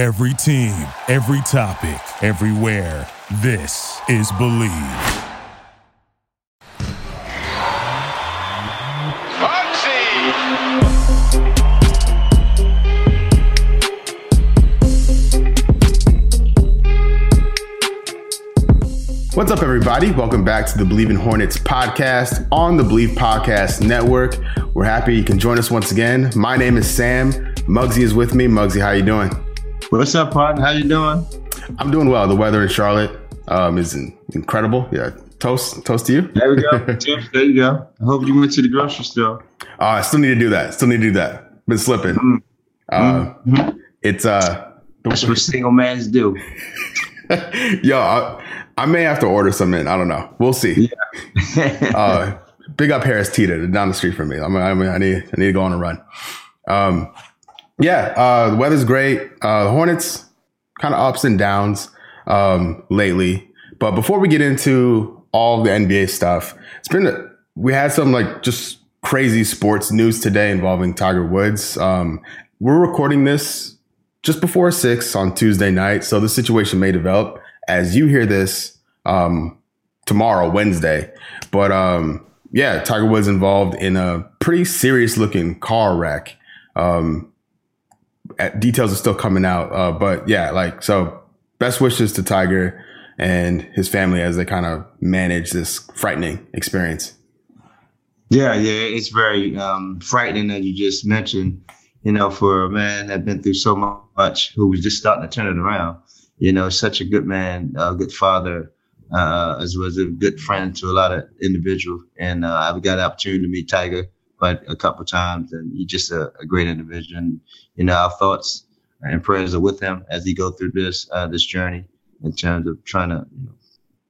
Every team, every topic, everywhere. This is Bleav. What's up, everybody? Welcome back to the Bleav in Hornets podcast on the Bleav Podcast Network. We're happy you can join us once again. My name is Sam. Muggsy is with me. Muggsy, how you doing? What's up, partner? How you doing? I'm doing well. The weather in Charlotte um, is incredible. Yeah, toast, toast to you. There we go. there you go. I hope you went to the grocery store. Uh, I still need to do that. Still need to do that. Been slipping. Mm-hmm. Uh, mm-hmm. It's uh, that's what single mans do. Yo, I, I may have to order some in. I don't know. We'll see. Yeah. uh, big up Harris Teeter down the street from me. I mean, I, mean, I need I need to go on a run. Um, yeah, uh, the weather's great. Uh, Hornets kind of ups and downs um, lately. But before we get into all the NBA stuff, it's been we had some like just crazy sports news today involving Tiger Woods. Um, we're recording this just before six on Tuesday night, so the situation may develop as you hear this um, tomorrow, Wednesday. But um, yeah, Tiger Woods involved in a pretty serious looking car wreck. Um, details are still coming out, uh, but yeah, like so. Best wishes to Tiger and his family as they kind of manage this frightening experience. Yeah, yeah, it's very um, frightening as you just mentioned. You know, for a man that's been through so much, who was just starting to turn it around you know, such a good man, a good father, uh, as well as a good friend to a lot of individuals. And uh, I've got the opportunity to meet Tiger but a couple times, and he's just a, a, great individual. And you know, our thoughts and prayers are with him as he go through this uh, this journey in terms of trying to you know,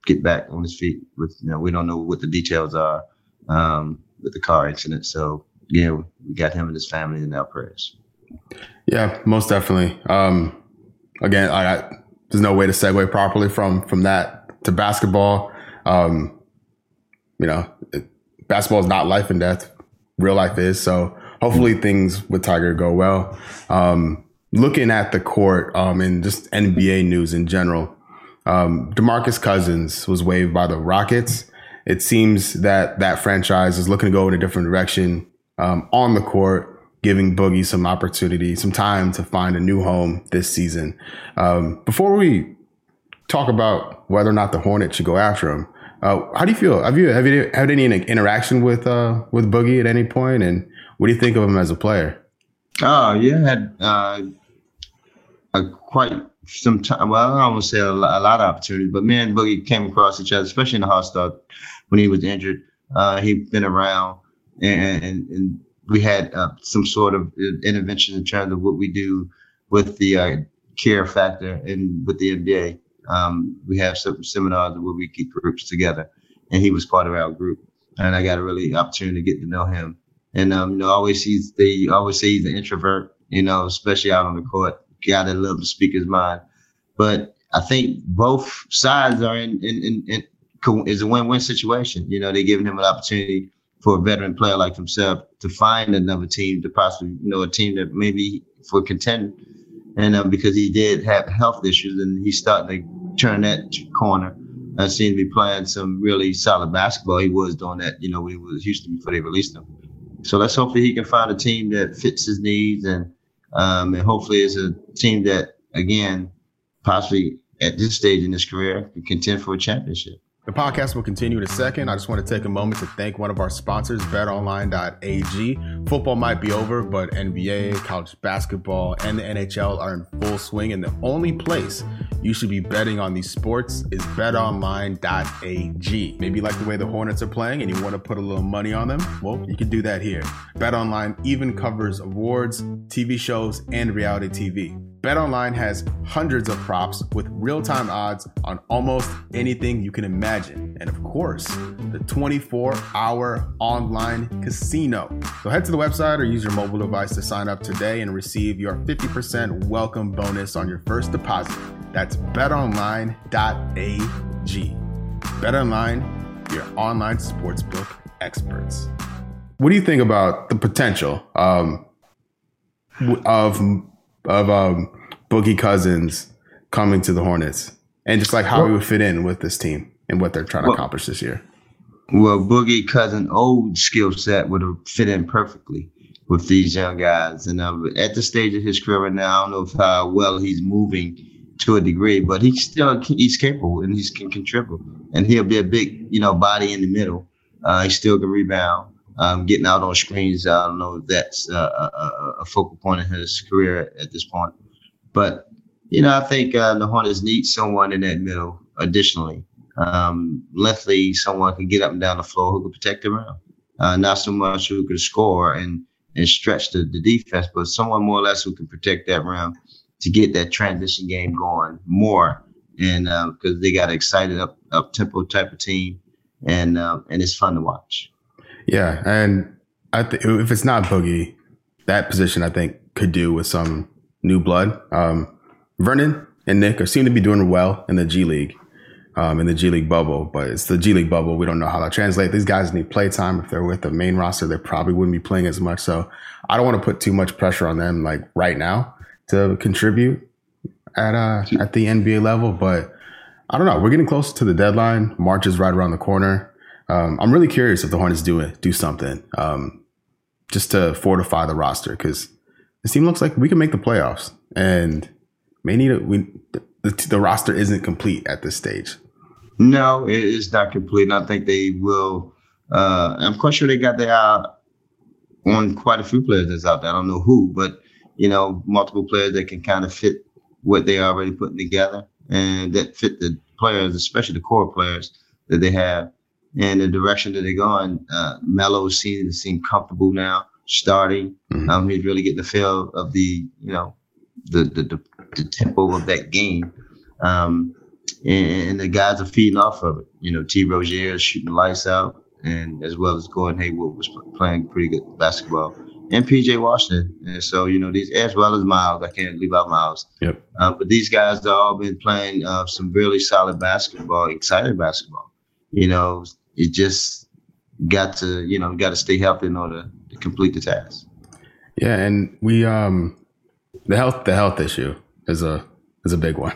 get back on his feet. With you know, we don't know what the details are um, with the car incident, so know, we got him and his family in our prayers. Yeah, most definitely. Um, again, I, there's no way to segue properly from from that to basketball. Um, you know, it, basketball is not life and death. Real life is. So hopefully things with Tiger go well. Um, looking at the court um, and just NBA news in general, um, DeMarcus Cousins was waived by the Rockets. It seems that that franchise is looking to go in a different direction um, on the court giving Boogie some opportunity, some time to find a new home this season. Um, before we talk about whether or not the Hornets should go after him, uh, how do you feel? Have you have you had any interaction with uh, with Boogie at any point? and what do you think of him as a player? Oh yeah, had uh, a quite some time. Well, I won't say a lot, a lot of opportunities, but me and Boogie came across each other, especially in the hot start when he was injured. Uh, he'd been around and, and, and we had uh, some sort of intervention in terms of what we do with the uh, care factor and with the NBA. Um, we have some seminars where we keep groups together, and he was part of our group. And I got a really opportunity to get to know him. And um, you know, always he's they always say he's an introvert. You know, especially out on the court, guy that love to speak his mind. But I think both sides are in in, in, in is a win-win situation. You know, they're giving him an opportunity for a veteran player like himself to find another team to possibly, you know, a team that maybe for contend. And uh, because he did have health issues and he's starting to turn that corner. I seem to be playing some really solid basketball. He was doing that, you know, when he was Houston before they released him. So let's hopefully he can find a team that fits his needs and um, and hopefully it's a team that again, possibly at this stage in his career, can contend for a championship. The podcast will continue in a second. I just want to take a moment to thank one of our sponsors, betonline.ag. Football might be over, but NBA, college basketball, and the NHL are in full swing, and the only place you should be betting on these sports is betonline.ag. Maybe you like the way the Hornets are playing and you want to put a little money on them? Well, you can do that here. BetOnline even covers awards, TV shows, and reality TV. BetOnline has hundreds of props with real-time odds on almost anything you can imagine. And of course, the 24-hour online casino. So head to the website or use your mobile device to sign up today and receive your 50% welcome bonus on your first deposit. That's betonline.ag. BetOnline, your online sportsbook experts. What do you think about the potential um, of of um, Boogie Cousins coming to the Hornets and just like how well, he would fit in with this team and what they're trying well, to accomplish this year. Well, Boogie Cousin old skill set would have fit in perfectly with these young guys. And uh, at the stage of his career right now, I don't know if how well he's moving to a degree, but he's still he's capable and he can contribute. And he'll be a big, you know, body in the middle. Uh, he still can rebound. Um, getting out on screens, I don't know if that's uh, a, a, focal point in his career at this point. But you know, I think uh, the Hornets need someone in that middle. Additionally, um, lengthily, someone can get up and down the floor who can protect the rim. Uh, not so much who can score and and stretch the, the defense, but someone more or less who can protect that rim to get that transition game going more. And because uh, they got excited up up tempo type of team, and uh, and it's fun to watch. Yeah, and I th- if it's not Boogie, that position I think could do with some new blood. Um, Vernon and Nick are seem to be doing well in the G League, um, in the G League bubble, but it's the G League bubble. We don't know how that translates. These guys need play time. If they're with the main roster, they probably wouldn't be playing as much. So I don't want to put too much pressure on them like right now to contribute at uh at the NBA level, but I don't know. We're getting close to the deadline. March is right around the corner. Um, I'm really curious if the Hornets do do something, um, just to fortify the roster because the team looks like we can make the playoffs, and may need a, we the, the roster isn't complete at this stage. No, it is not complete, and I think they will. Uh, I'm quite sure they got their eye on quite a few players that's out there. I don't know who, but you know, multiple players that can kind of fit what they're already putting together and that fit the players, especially the core players that they have and the direction that they're going. Uh, Melo seems to seem comfortable now starting. Mm-hmm. Um, he's really getting the feel of the, you know, the the, the, the tempo of that game. Um, and, and, the guys are feeding off of it. You know, T. Rozier is shooting lights out, and as well as Gordon Hayward was playing pretty good basketball and PJ Washington. And so, you know, these as well as Miles, I can't leave out Miles. Yep. Uh, but these guys have all been playing uh, some really solid basketball, exciting basketball. You know, it just got to, you know, got to stay healthy in order to complete the task. Yeah, and we um the health the health issue is a is a big one.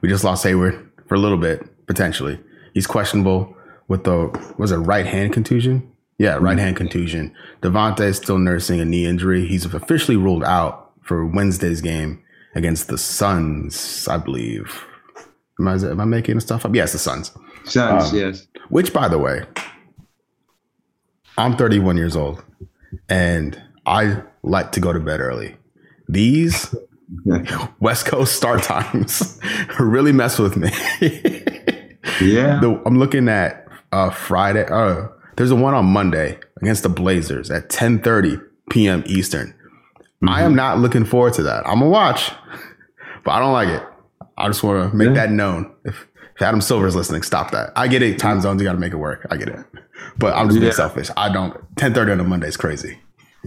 We just lost Hayward for a little bit potentially. He's questionable with the was it right hand contusion? Yeah, right hand contusion. Devonte is still nursing a knee injury. He's officially ruled out for Wednesday's game against the Suns, I believe. Am I, am I making stuff up? Yes, the Suns. Suns, um, yes. Which, by the way, I'm 31 years old and I like to go to bed early. These West Coast start times really mess with me. yeah. The, I'm looking at uh, Friday. Uh, there's a one on Monday against the Blazers at 10:30 p.m. Eastern. Mm-hmm. I am mm-hmm. not looking forward to that. I'm gonna watch, but I don't like it. I just want to make yeah. that known. If Adam Silver is listening, stop that. I get it. Time zones, you got to make it work. I get it. But I'm just yeah. being selfish. I don't. 10:30 on a Monday is crazy.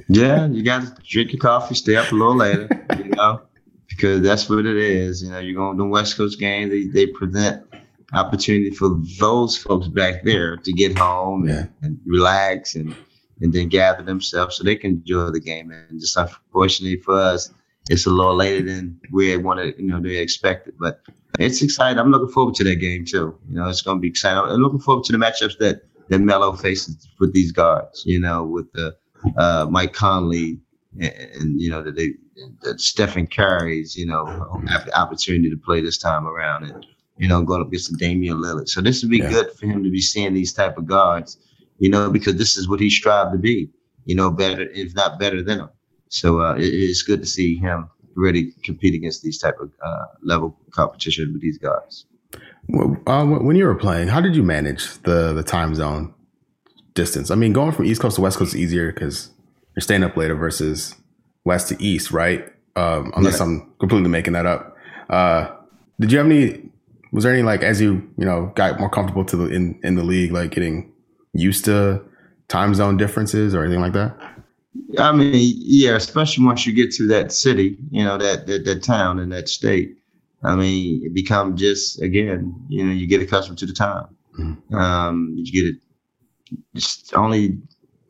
Yeah, you got to drink your coffee, stay up a little later, you know, because that's what it is. You know, you're going to the West Coast game. They they present opportunity for those folks back there to get home yeah. and, and, relax and and then gather themselves so they can enjoy the game. And just unfortunately for us, it's a little later than we wanted, you know, they expected. But it's exciting. I'm looking forward to that game too. You know, it's going to be exciting. I'm looking forward to the matchups that that Melo faces with these guards. You know, with the uh, Mike Conley and, and you know that they that Stephen Curry's, you know, have the opportunity to play this time around and you know, going up against Damian Lillard. So this would be yeah. good for him to be seeing these type of guards, you know, because this is what he strived to be, you know, better if not better than him. So uh, it, it's good to see him really compete against these type of uh, level competition with these guys. Well, uh, when you were playing, how did you manage the the time zone distance? I mean, going from East Coast to West Coast is easier because you're staying up later versus West to East, right? Um, unless yeah. I'm completely making that up. Uh, did you have any was there any like as you you know got more comfortable to the in in the league, like getting used to time zone differences or anything like that? I mean, yeah, especially once you get to that city, you know, that that, that town and that state. I mean, it becomes just again, you know, you get accustomed to the time. Mm-hmm. Um, you get it. It's only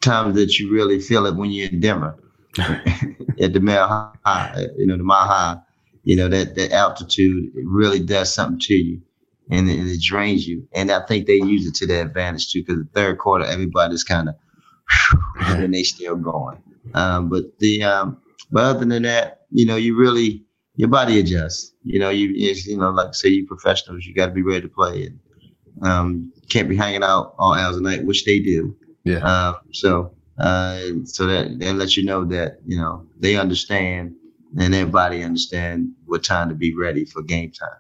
times that you really feel it when you're in Denver at the Mile High, you know, the Mile High you know that that altitude it really does something to you, and it, it drains you. And I think they use it to their advantage too, because the third quarter everybody's kind of, and they still going. Um, but the um, but other than that, you know, you really your body adjusts. You know, you you know, like say you professionals, you got to be ready to play, and um, can't be hanging out all hours of night, which they do. Yeah. Uh, so uh, so that they let you know that you know they understand and everybody understand what time to be ready for game time.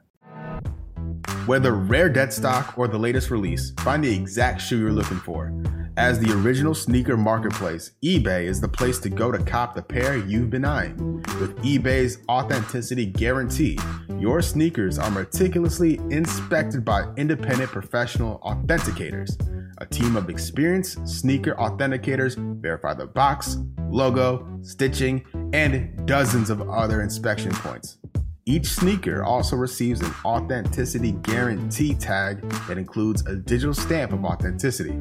Whether rare dead stock or the latest release, find the exact shoe you're looking for. As the original sneaker marketplace, eBay is the place to go to cop the pair you've been eyeing. With eBay's authenticity guarantee, your sneakers are meticulously inspected by independent professional authenticators. A team of experienced sneaker authenticators verify the box, logo, stitching, and dozens of other inspection points. Each sneaker also receives an authenticity guarantee tag that includes a digital stamp of authenticity.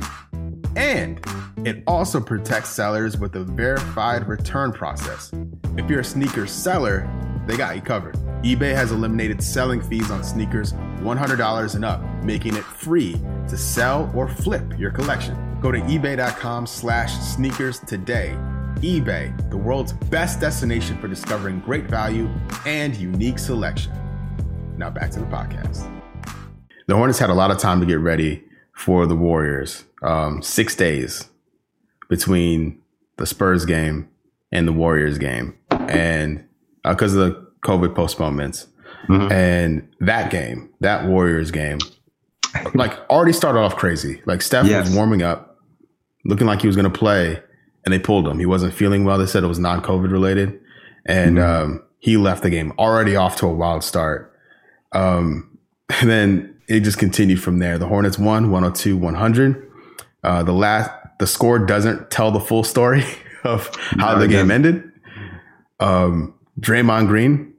And it also protects sellers with a verified return process. If you're a sneaker seller, they got you covered. eBay has eliminated selling fees on sneakers $100 and up, making it free to sell or flip your collection. Go to ebay.com slash sneakers today. eBay, the world's best destination for discovering great value and unique selection. Now back to the podcast. The Hornets had a lot of time to get ready for the Warriors. Um, six days between the Spurs game and the Warriors game, and because uh, of the COVID postponements, mm-hmm. and that game, that Warriors game, like already started off crazy. Like Steph yes. was warming up, looking like he was going to play, and they pulled him. He wasn't feeling well. They said it was non-COVID related, and mm-hmm. um, he left the game already off to a wild start. Um, and then it just continued from there. The Hornets won 102 100. Uh, the last the score doesn't tell the full story of how no, the game ended. Um, Draymond Green.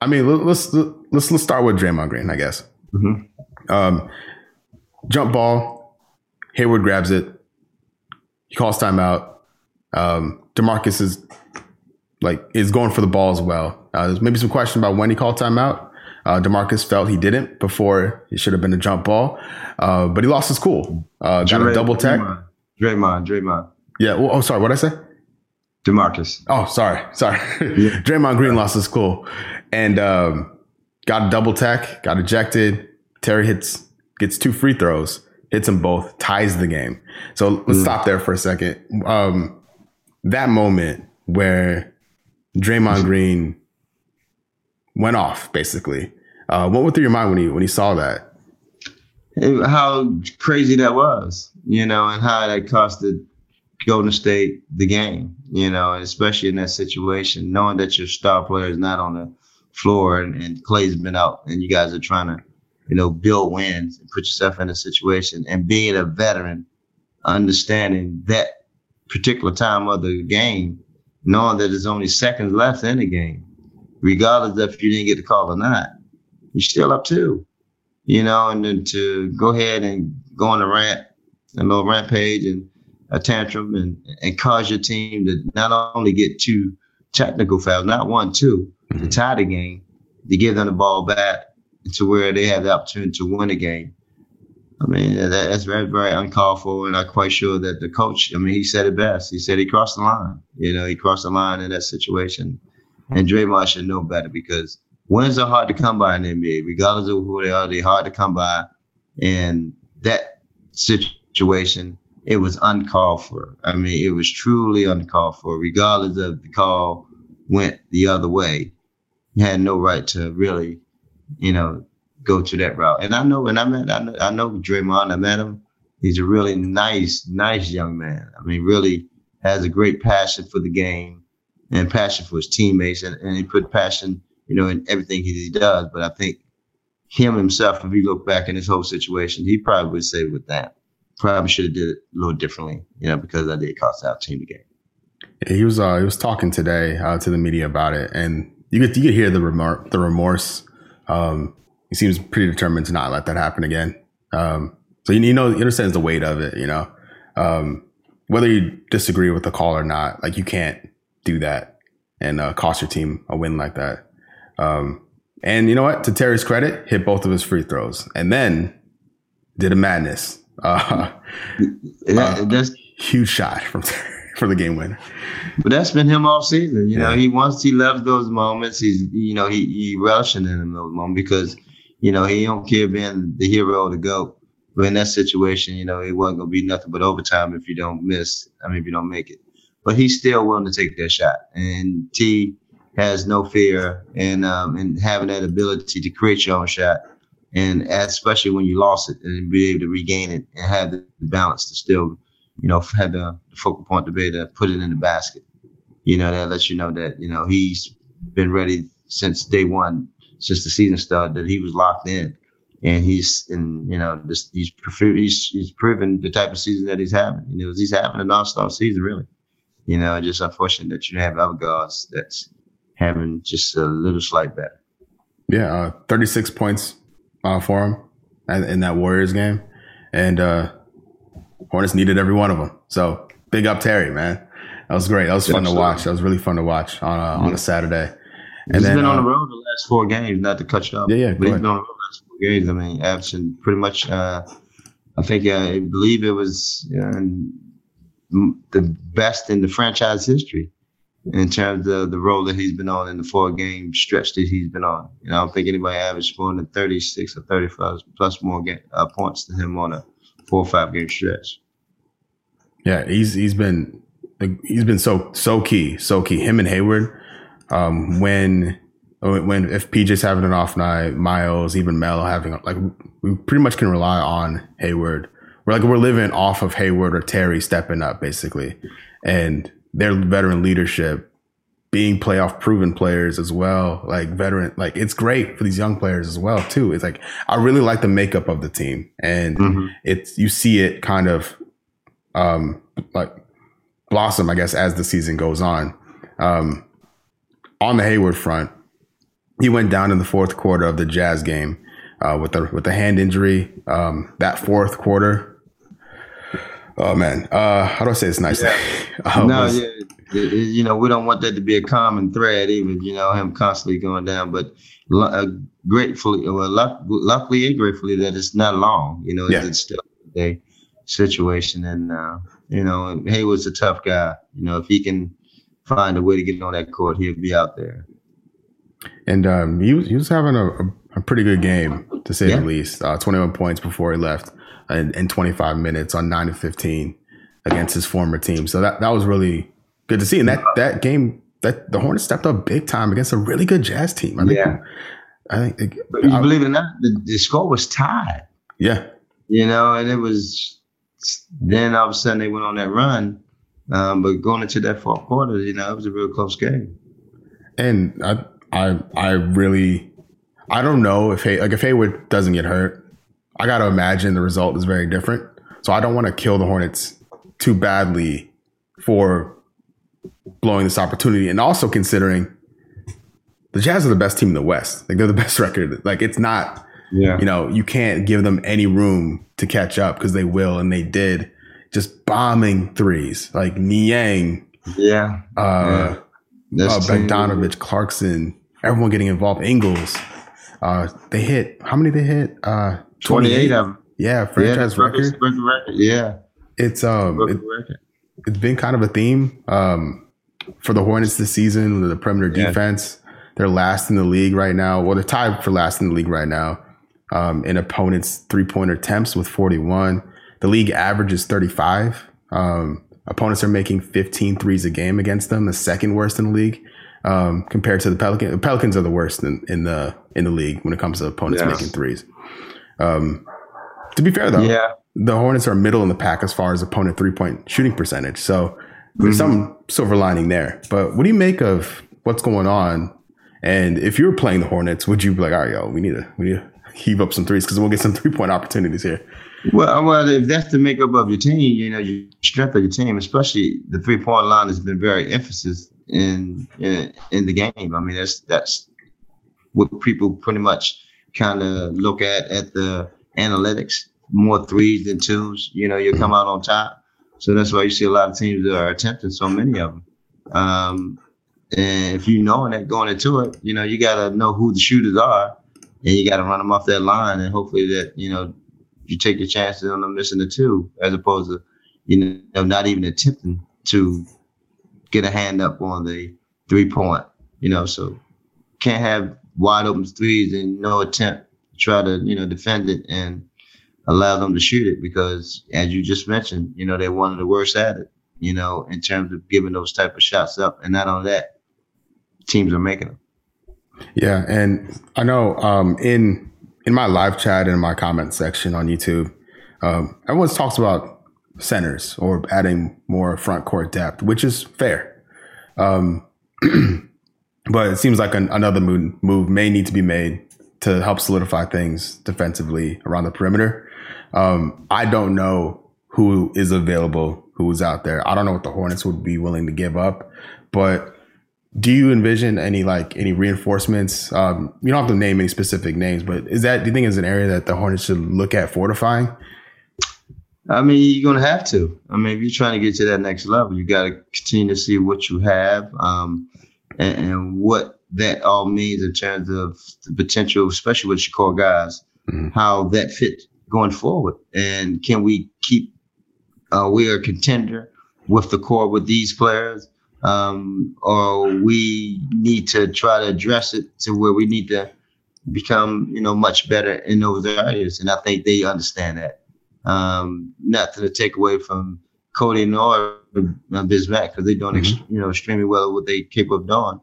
I mean, let's let's let's start with Draymond Green, I guess. Mm-hmm. Um, jump ball. Hayward grabs it. He calls timeout. Um, Demarcus is like is going for the ball as well. Uh, there's maybe some question about when he called timeout. Uh, Demarcus felt he didn't before it should have been a jump ball, uh, but he lost his cool. Uh, got Dray- a double tech. Draymond, Draymond. Yeah. Well, oh, sorry. What I say? Demarcus. Oh, sorry, sorry. Yeah. Draymond Green lost his cool, and um, got a double tech. Got ejected. Terry hits gets two free throws, hits them both, ties the game. So let's mm. stop there for a second. Um, that moment where Draymond Green went off basically. Uh, what went through your mind when you when you saw that? How crazy that was, you know, and how that costed Golden State the game, you know, especially in that situation, knowing that your star player is not on the floor and, and Klay's been out, and you guys are trying to, you know, build wins and put yourself in a situation, and being a veteran, understanding that particular time of the game, knowing that there's only seconds left in the game, regardless if you didn't get the call or not, you're still up two. You know, and then to go ahead and go on a rant, a little rampage and a tantrum and, and cause your team to not only get two technical fouls, not one, 2 mm-hmm. to tie the game, to give them the ball back to where they have the opportunity to win the game. I mean, that, that's very, very uncalled for. And I'm quite sure that the coach, I mean, he said it best. He said he crossed the line. You know, he crossed the line in that situation. And Draymond should know better because wins are hard to come by in the NBA, regardless of who they are. They're hard to come by. And that situation, it was uncalled for. I mean, it was truly uncalled for, regardless of the call went the other way. He had no right to really, you know, go to that route. And I know, and I met, I know, I know Draymond. I met him. He's a really nice, nice young man. I mean, really has a great passion for the game and passion for his teammates, and, and he put passion, you know, in everything he does. But I think him himself, if you look back in this whole situation, he probably would say with that, probably should have did it a little differently, you know, because I did cost our team the game. He was uh, he was talking today uh, to the media about it, and you could you could hear the remor- the remorse. Um, he seems pretty determined to not let that happen again. Um, so you, you know he understands the weight of it. You know, um, whether you disagree with the call or not, like you can't do that and uh, cost your team a win like that. Um, and you know what? To Terry's credit, hit both of his free throws, and then did a madness. Uh, That- that's huge shot from for the game winner. But that's been him all season. You know, he once he loves those moments. He's you know he he relishing in them those moments because you know he don't care being the hero or the goat. But in that situation, you know, it wasn't gonna be nothing but overtime if you don't miss. I mean, if you don't make it. But he's still willing to take that shot, and T has no fear and um, in having that ability to create your own shot, and especially when you lost it, and be able to regain it and have the balance to still you know, have the focal point to be able to put it in the basket. You know, that lets you know that, you know, he's been ready since day one, since the season started, that he was locked in. And he's, and you know, this, he's, he's, he's proven the type of season that he's having. You know, he's having an all star season, really. You know, it's just unfortunate that you have other guards that's having just a little slight better. Yeah, uh, 36 points uh, for him in, that Warriors game, and uh, Hornets needed every one of them. So big up Terry, man. That was great. That was fun to watch. That was really fun to watch on a, on a Saturday. He's been on uh, the road the last four games, not to cut you off. Yeah, yeah, But he's been on the road the last four games. I mean, averaging pretty much. Uh, I think uh, I believe it was uh, the best in the franchise history in terms of the role that he's been on in the four game stretch that he's been on. You know, I don't think anybody averaged more than thirty six or thirty five plus more ga- uh, points to him on a four or five game stretch. Yeah, he's he's been he's been so so key, so key. Him and Hayward, um, when when if PJ's having an off night, Miles, even Mel having like we pretty much can rely on Hayward. We're like we're living off of Hayward or Terry stepping up basically, and their veteran leadership, being playoff proven players as well. Like veteran, like it's great for these young players as well too. It's like I really like the makeup of the team, and Mhm. it's you see it kind of um like blossom i guess as the season goes on um on the hayward front he went down in the fourth quarter of the jazz game uh with the with the hand injury um that fourth quarter oh man uh how do i say this nicely uh, no, was- yeah, it- it- you know, we don't want that to be a common thread, even you know, him constantly going down. But uh, gratefully, well, luck, luckily and gratefully that it's not long. You know, Yeah. it's still a situation, and uh, you know, Hayward's a tough guy. You know, if he can find a way to get on that court, he'll be out there. and um, he was he was having a, a, pretty good game to say Yeah. the least. Uh, Twenty one points before he left, in, in twenty five minutes on nine of fifteen against his former team. So that that was really good to see. And that that game that the Hornets stepped up big time against a really good Jazz team. I think. Yeah. I think. But you I- believe it or not, the, the score was tied. yeah. you know, and it was then all of a sudden they went on that run. Um, but going into that fourth quarter, you know, it was a real close game. And I, I, I really, I don't know if Hay, like if Hayward doesn't get hurt, I got to imagine the result is very different. So I don't want to kill the Hornets too badly for blowing this opportunity, and also considering the Jazz are the best team in the West. Like they're the best record. Like it's not, Yeah. you know, you can't give them any room to catch up because they will, and they did. Just bombing threes like Niang, Yeah. uh, That's uh, Bogdanovich, Clarkson, everyone getting involved. Ingles, uh, they hit how many they hit? Uh, 28 of them. Yeah, franchise yeah, record. record. Yeah. It's um, it, it's been kind of a theme um for the Hornets this season the perimeter Yeah. defense. They're last in the league right now. Well, they're tied for last in the league right now. Um, in opponents' three pointer attempts with 41. The league average is 35. Um, opponents are making 15 threes a game against them, the second worst in the league. Um, compared to the Pelicans, the Pelicans are the worst in, in the in the league when it comes to opponents Yes. making threes. Um, to be fair though, Yeah. the Hornets are middle in the pack as far as opponent three point shooting percentage. So there's some silver lining there. But what do you make of what's going on? And if you were playing the Hornets, would you be like, all right, yo, we need to we need to heave up some threes because we'll get some three point opportunities here. Well, well, if that's the makeup of your team, you know, your strength of your team, especially the three point line has been very emphasis in, in in the game. I mean, that's that's what people pretty much kind of look at at the analytics. More threes than twos. You know, you come out on top. So that's why you see a lot of teams that are attempting so many of them. Um, And if you know that going into it, you know, you got to know who the shooters are and you got to run them off that line. And hopefully that, you know, you take your chances on them missing the two as opposed to, you know, not even attempting to get a hand up on the three point, you know, so can't have wide open threes and no attempt to try to, you know, defend it and allow them to shoot it because as you just mentioned, you know, they're one of the worst at it, you know, in terms of giving those type of shots up. And not only that, teams are making them. Yeah, and I know um, in in my live chat and in my comment section on YouTube, um, everyone talks about centers or adding more front court depth, which is fair. Um, but it seems like an, another move, move may need to be made to help solidify things defensively around the perimeter. Um, I don't know who is available, who is out there. I don't know what the Hornets would be willing to give up, but do you envision any like any reinforcements? Um, you don't have to name any specific names, but is that do you think is an area that the Hornets should look at fortifying? I mean, you're gonna have to. I mean, if you're trying to get to that next level, you got to continue to see what you have um, and, and, what that all means in terms of the potential, especially with your core guys, mm-hmm. how that fit going forward, and can we keep? Uh, we are a contender with the core with these players um, or we need to try to address it to where we need to become, you know, much better in those areas. And I think they understand that. Um, nothing to take away from Cody nor uh, Bismack because they're doing, mm-hmm. you know, extremely well what they capable of doing.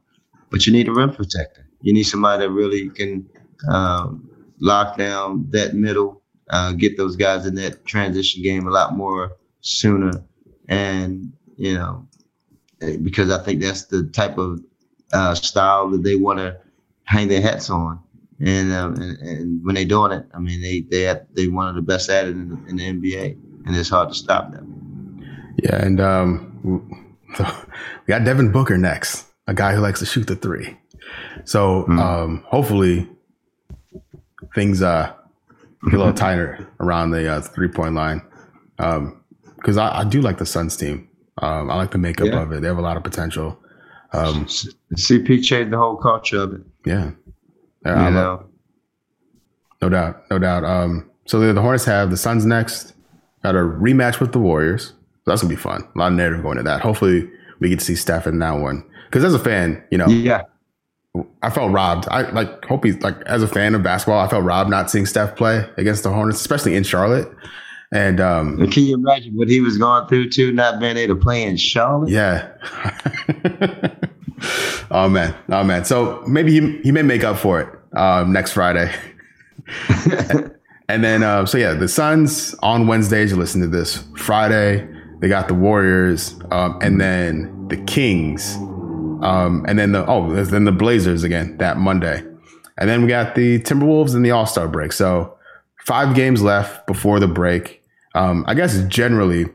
But you need a rim protector. You need somebody that really can um, lock down that middle, uh, get those guys in that transition game a lot more sooner, and you know, because I think that's the type of uh, style that they want to hang their hats on. And, um, and, and when they're doing it, I mean they they they one of the best at it in the, in the NBA, and it's hard to stop them. Yeah, and um, we got Devin Booker next, a guy who likes to shoot the three. So mm-hmm. um, hopefully things uh, get a little tighter around the uh, three point line because um, I, I do like the Suns team. Um, I like the makeup yeah. of it. They have a lot of potential. Um, CP changed the whole culture of it. Yeah. yeah you know? No doubt. No doubt. Um, so the, the Hornets have the Suns next. Got a rematch with the Warriors. That's gonna be fun. A lot of narrative going to that. Hopefully, we get to see Steph in that one. Because as a fan, you know, yeah, I felt robbed. I like hope he's like as a fan of basketball, I felt robbed not seeing Steph play against the Hornets, especially in Charlotte. And um, can you imagine what he was going through too, not being able to play in Charlotte? Yeah. oh man, oh man. So maybe he he may make up for it um, next Friday. and then uh, so yeah, the Suns on Wednesdays. You listen to this Friday. They got the Warriors, um, and then the Kings, um, and then the oh, then the Blazers again that Monday, and then we got the Timberwolves and the All Star break. So five games left before the break. Um, I guess generally,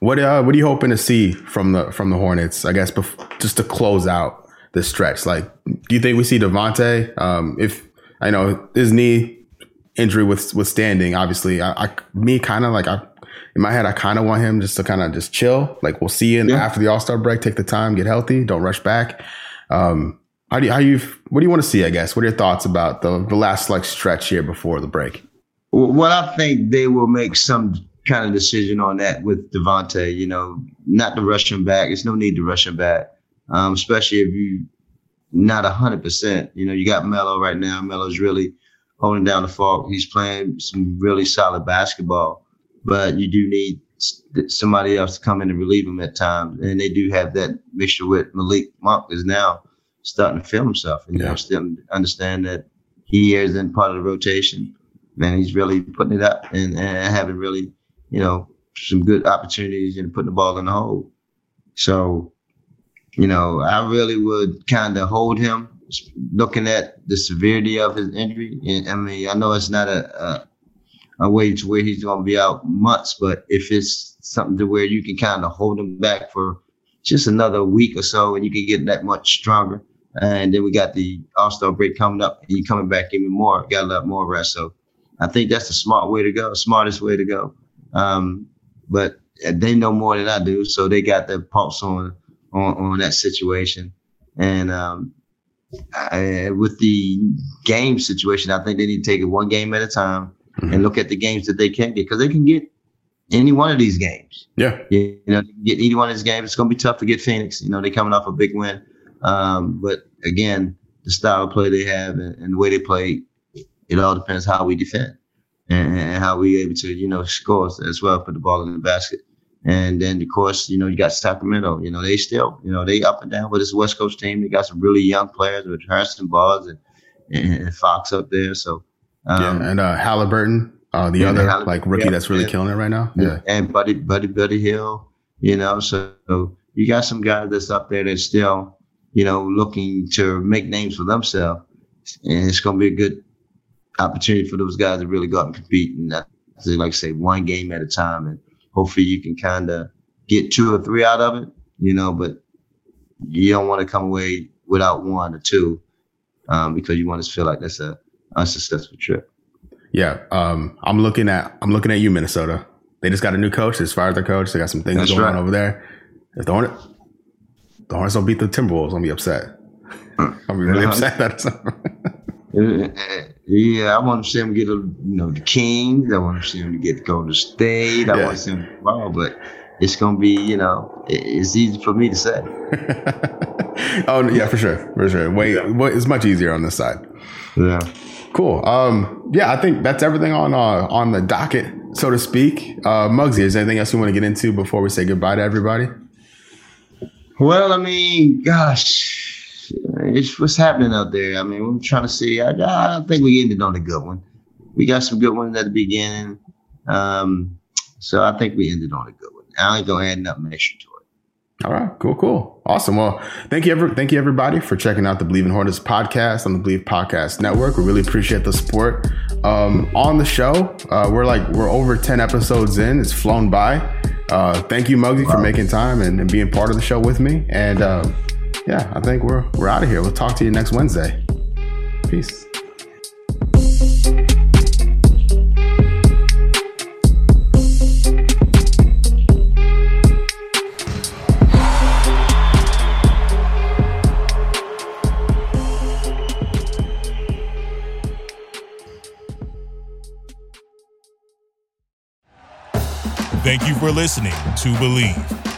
what uh, what are you hoping to see from the from the Hornets? I guess bef- just to close out the stretch. Like, do you think we see Devonte? Um, if I know his knee injury with withstanding, obviously, I, I me kind of like I in my head, I kind of want him just to kind of just chill. Like we'll see you yeah. after the All Star break. Take the time, get healthy, don't rush back. Um, how do you, how you what do you want to see? I guess what are your thoughts about the the last like stretch here before the break? Well, I think they will make some kind of decision on that with Devonte. You know, not to rush him back. There's no need to rush him back, um, especially if you not hundred percent. You know, you got Melo right now. Melo's really holding down the fort. He's playing some really solid basketball, but you do need somebody else to come in and relieve him at times. And they do have that mixture with Malik Monk is now starting to feel himself and yeah. you know, still understand that he is in part of the rotation. And he's really putting it up and, and having really, you know, some good opportunities and putting the ball in the hole. So, you know, I really would kind of hold him, looking at the severity of his injury. And I mean, I know it's not a, a, a way to where he's going to be out months, but if it's something to where you can kind of hold him back for just another week or so, and you can get that much stronger. And then we got the All Star break coming up, and you coming back even more, got a lot more rest. So I think that's the smart way to go, smartest way to go. Um, but they know more than I do, so they got their pulse on on, on that situation. And um, I, with the game situation, I think they need to take it one game at a time mm-hmm. and look at the games that they can get because they can get any one of these games. Yeah. You, know, get any one of these games. It's going to be tough to get Phoenix. You know, they're coming off a big win. Um, but again, the style of play they have and, and, the way they play, it all depends how we defend and, and how we able to, you know, score as well, put the ball in the basket. And then, of course, you know, you got Sacramento. You know, they still, you know, they up and down with this West Coast team. They got some really young players with Harrison Barnes and, and, Fox up there. So, um, yeah, and uh, Halliburton, uh, the other like rookie yeah, that's really yeah. killing it right now. Yeah, and Buddy, Buddy, Buddy Hield. You know, so you got some guys that's up there that's still, you know, looking to make names for themselves, and it's going to be a good opportunity for those guys to really go out and compete. And that, like I say, one game at a time, and hopefully you can kind of get two or three out of it, you know, but you don't want to come away without one or two um, because you want to feel like that's a unsuccessful trip. Yeah, um, I'm looking at I'm looking at you, Minnesota. They just got a new coach. They fired their coach. They got some things that's going right. on over there. If the Hornets, the Hornets don't beat the Timberwolves, I'll be upset. I'll be really uh-huh. upset. Yeah, I want to see him get a, you know the Kings. I want to see him to get Golden State. I yeah. want to see him tomorrow, but it's gonna be you know it's easy for me to say. oh yeah, for sure, for sure. Wait, yeah. it's much easier on this side. Yeah. Cool. Um, yeah, I think that's everything on uh, on the docket, so to speak. Uh, Muggsy, is there anything else you want to get into before we say goodbye to everybody? Well, I mean, gosh, it's what's happening out there. I mean, we're trying to see. I, I think we ended on a good one. We got some good ones at the beginning. Um, so I think we ended on a good one. I ain't gonna add nothing extra to it. All right, cool, cool, awesome. Well, thank you, ever, thank you, everybody, for checking out the Bleav in Hornets podcast on the Bleav Podcast Network. We really appreciate the support. Um, on the show, uh, we're like we're over ten episodes in. It's flown by. Uh, thank you, Muggsy, wow. for making time and, and, being part of the show with me. And uh, yeah, I think we're we're out of here. We'll talk to you next Wednesday. Peace. Thank you for listening to Bleav.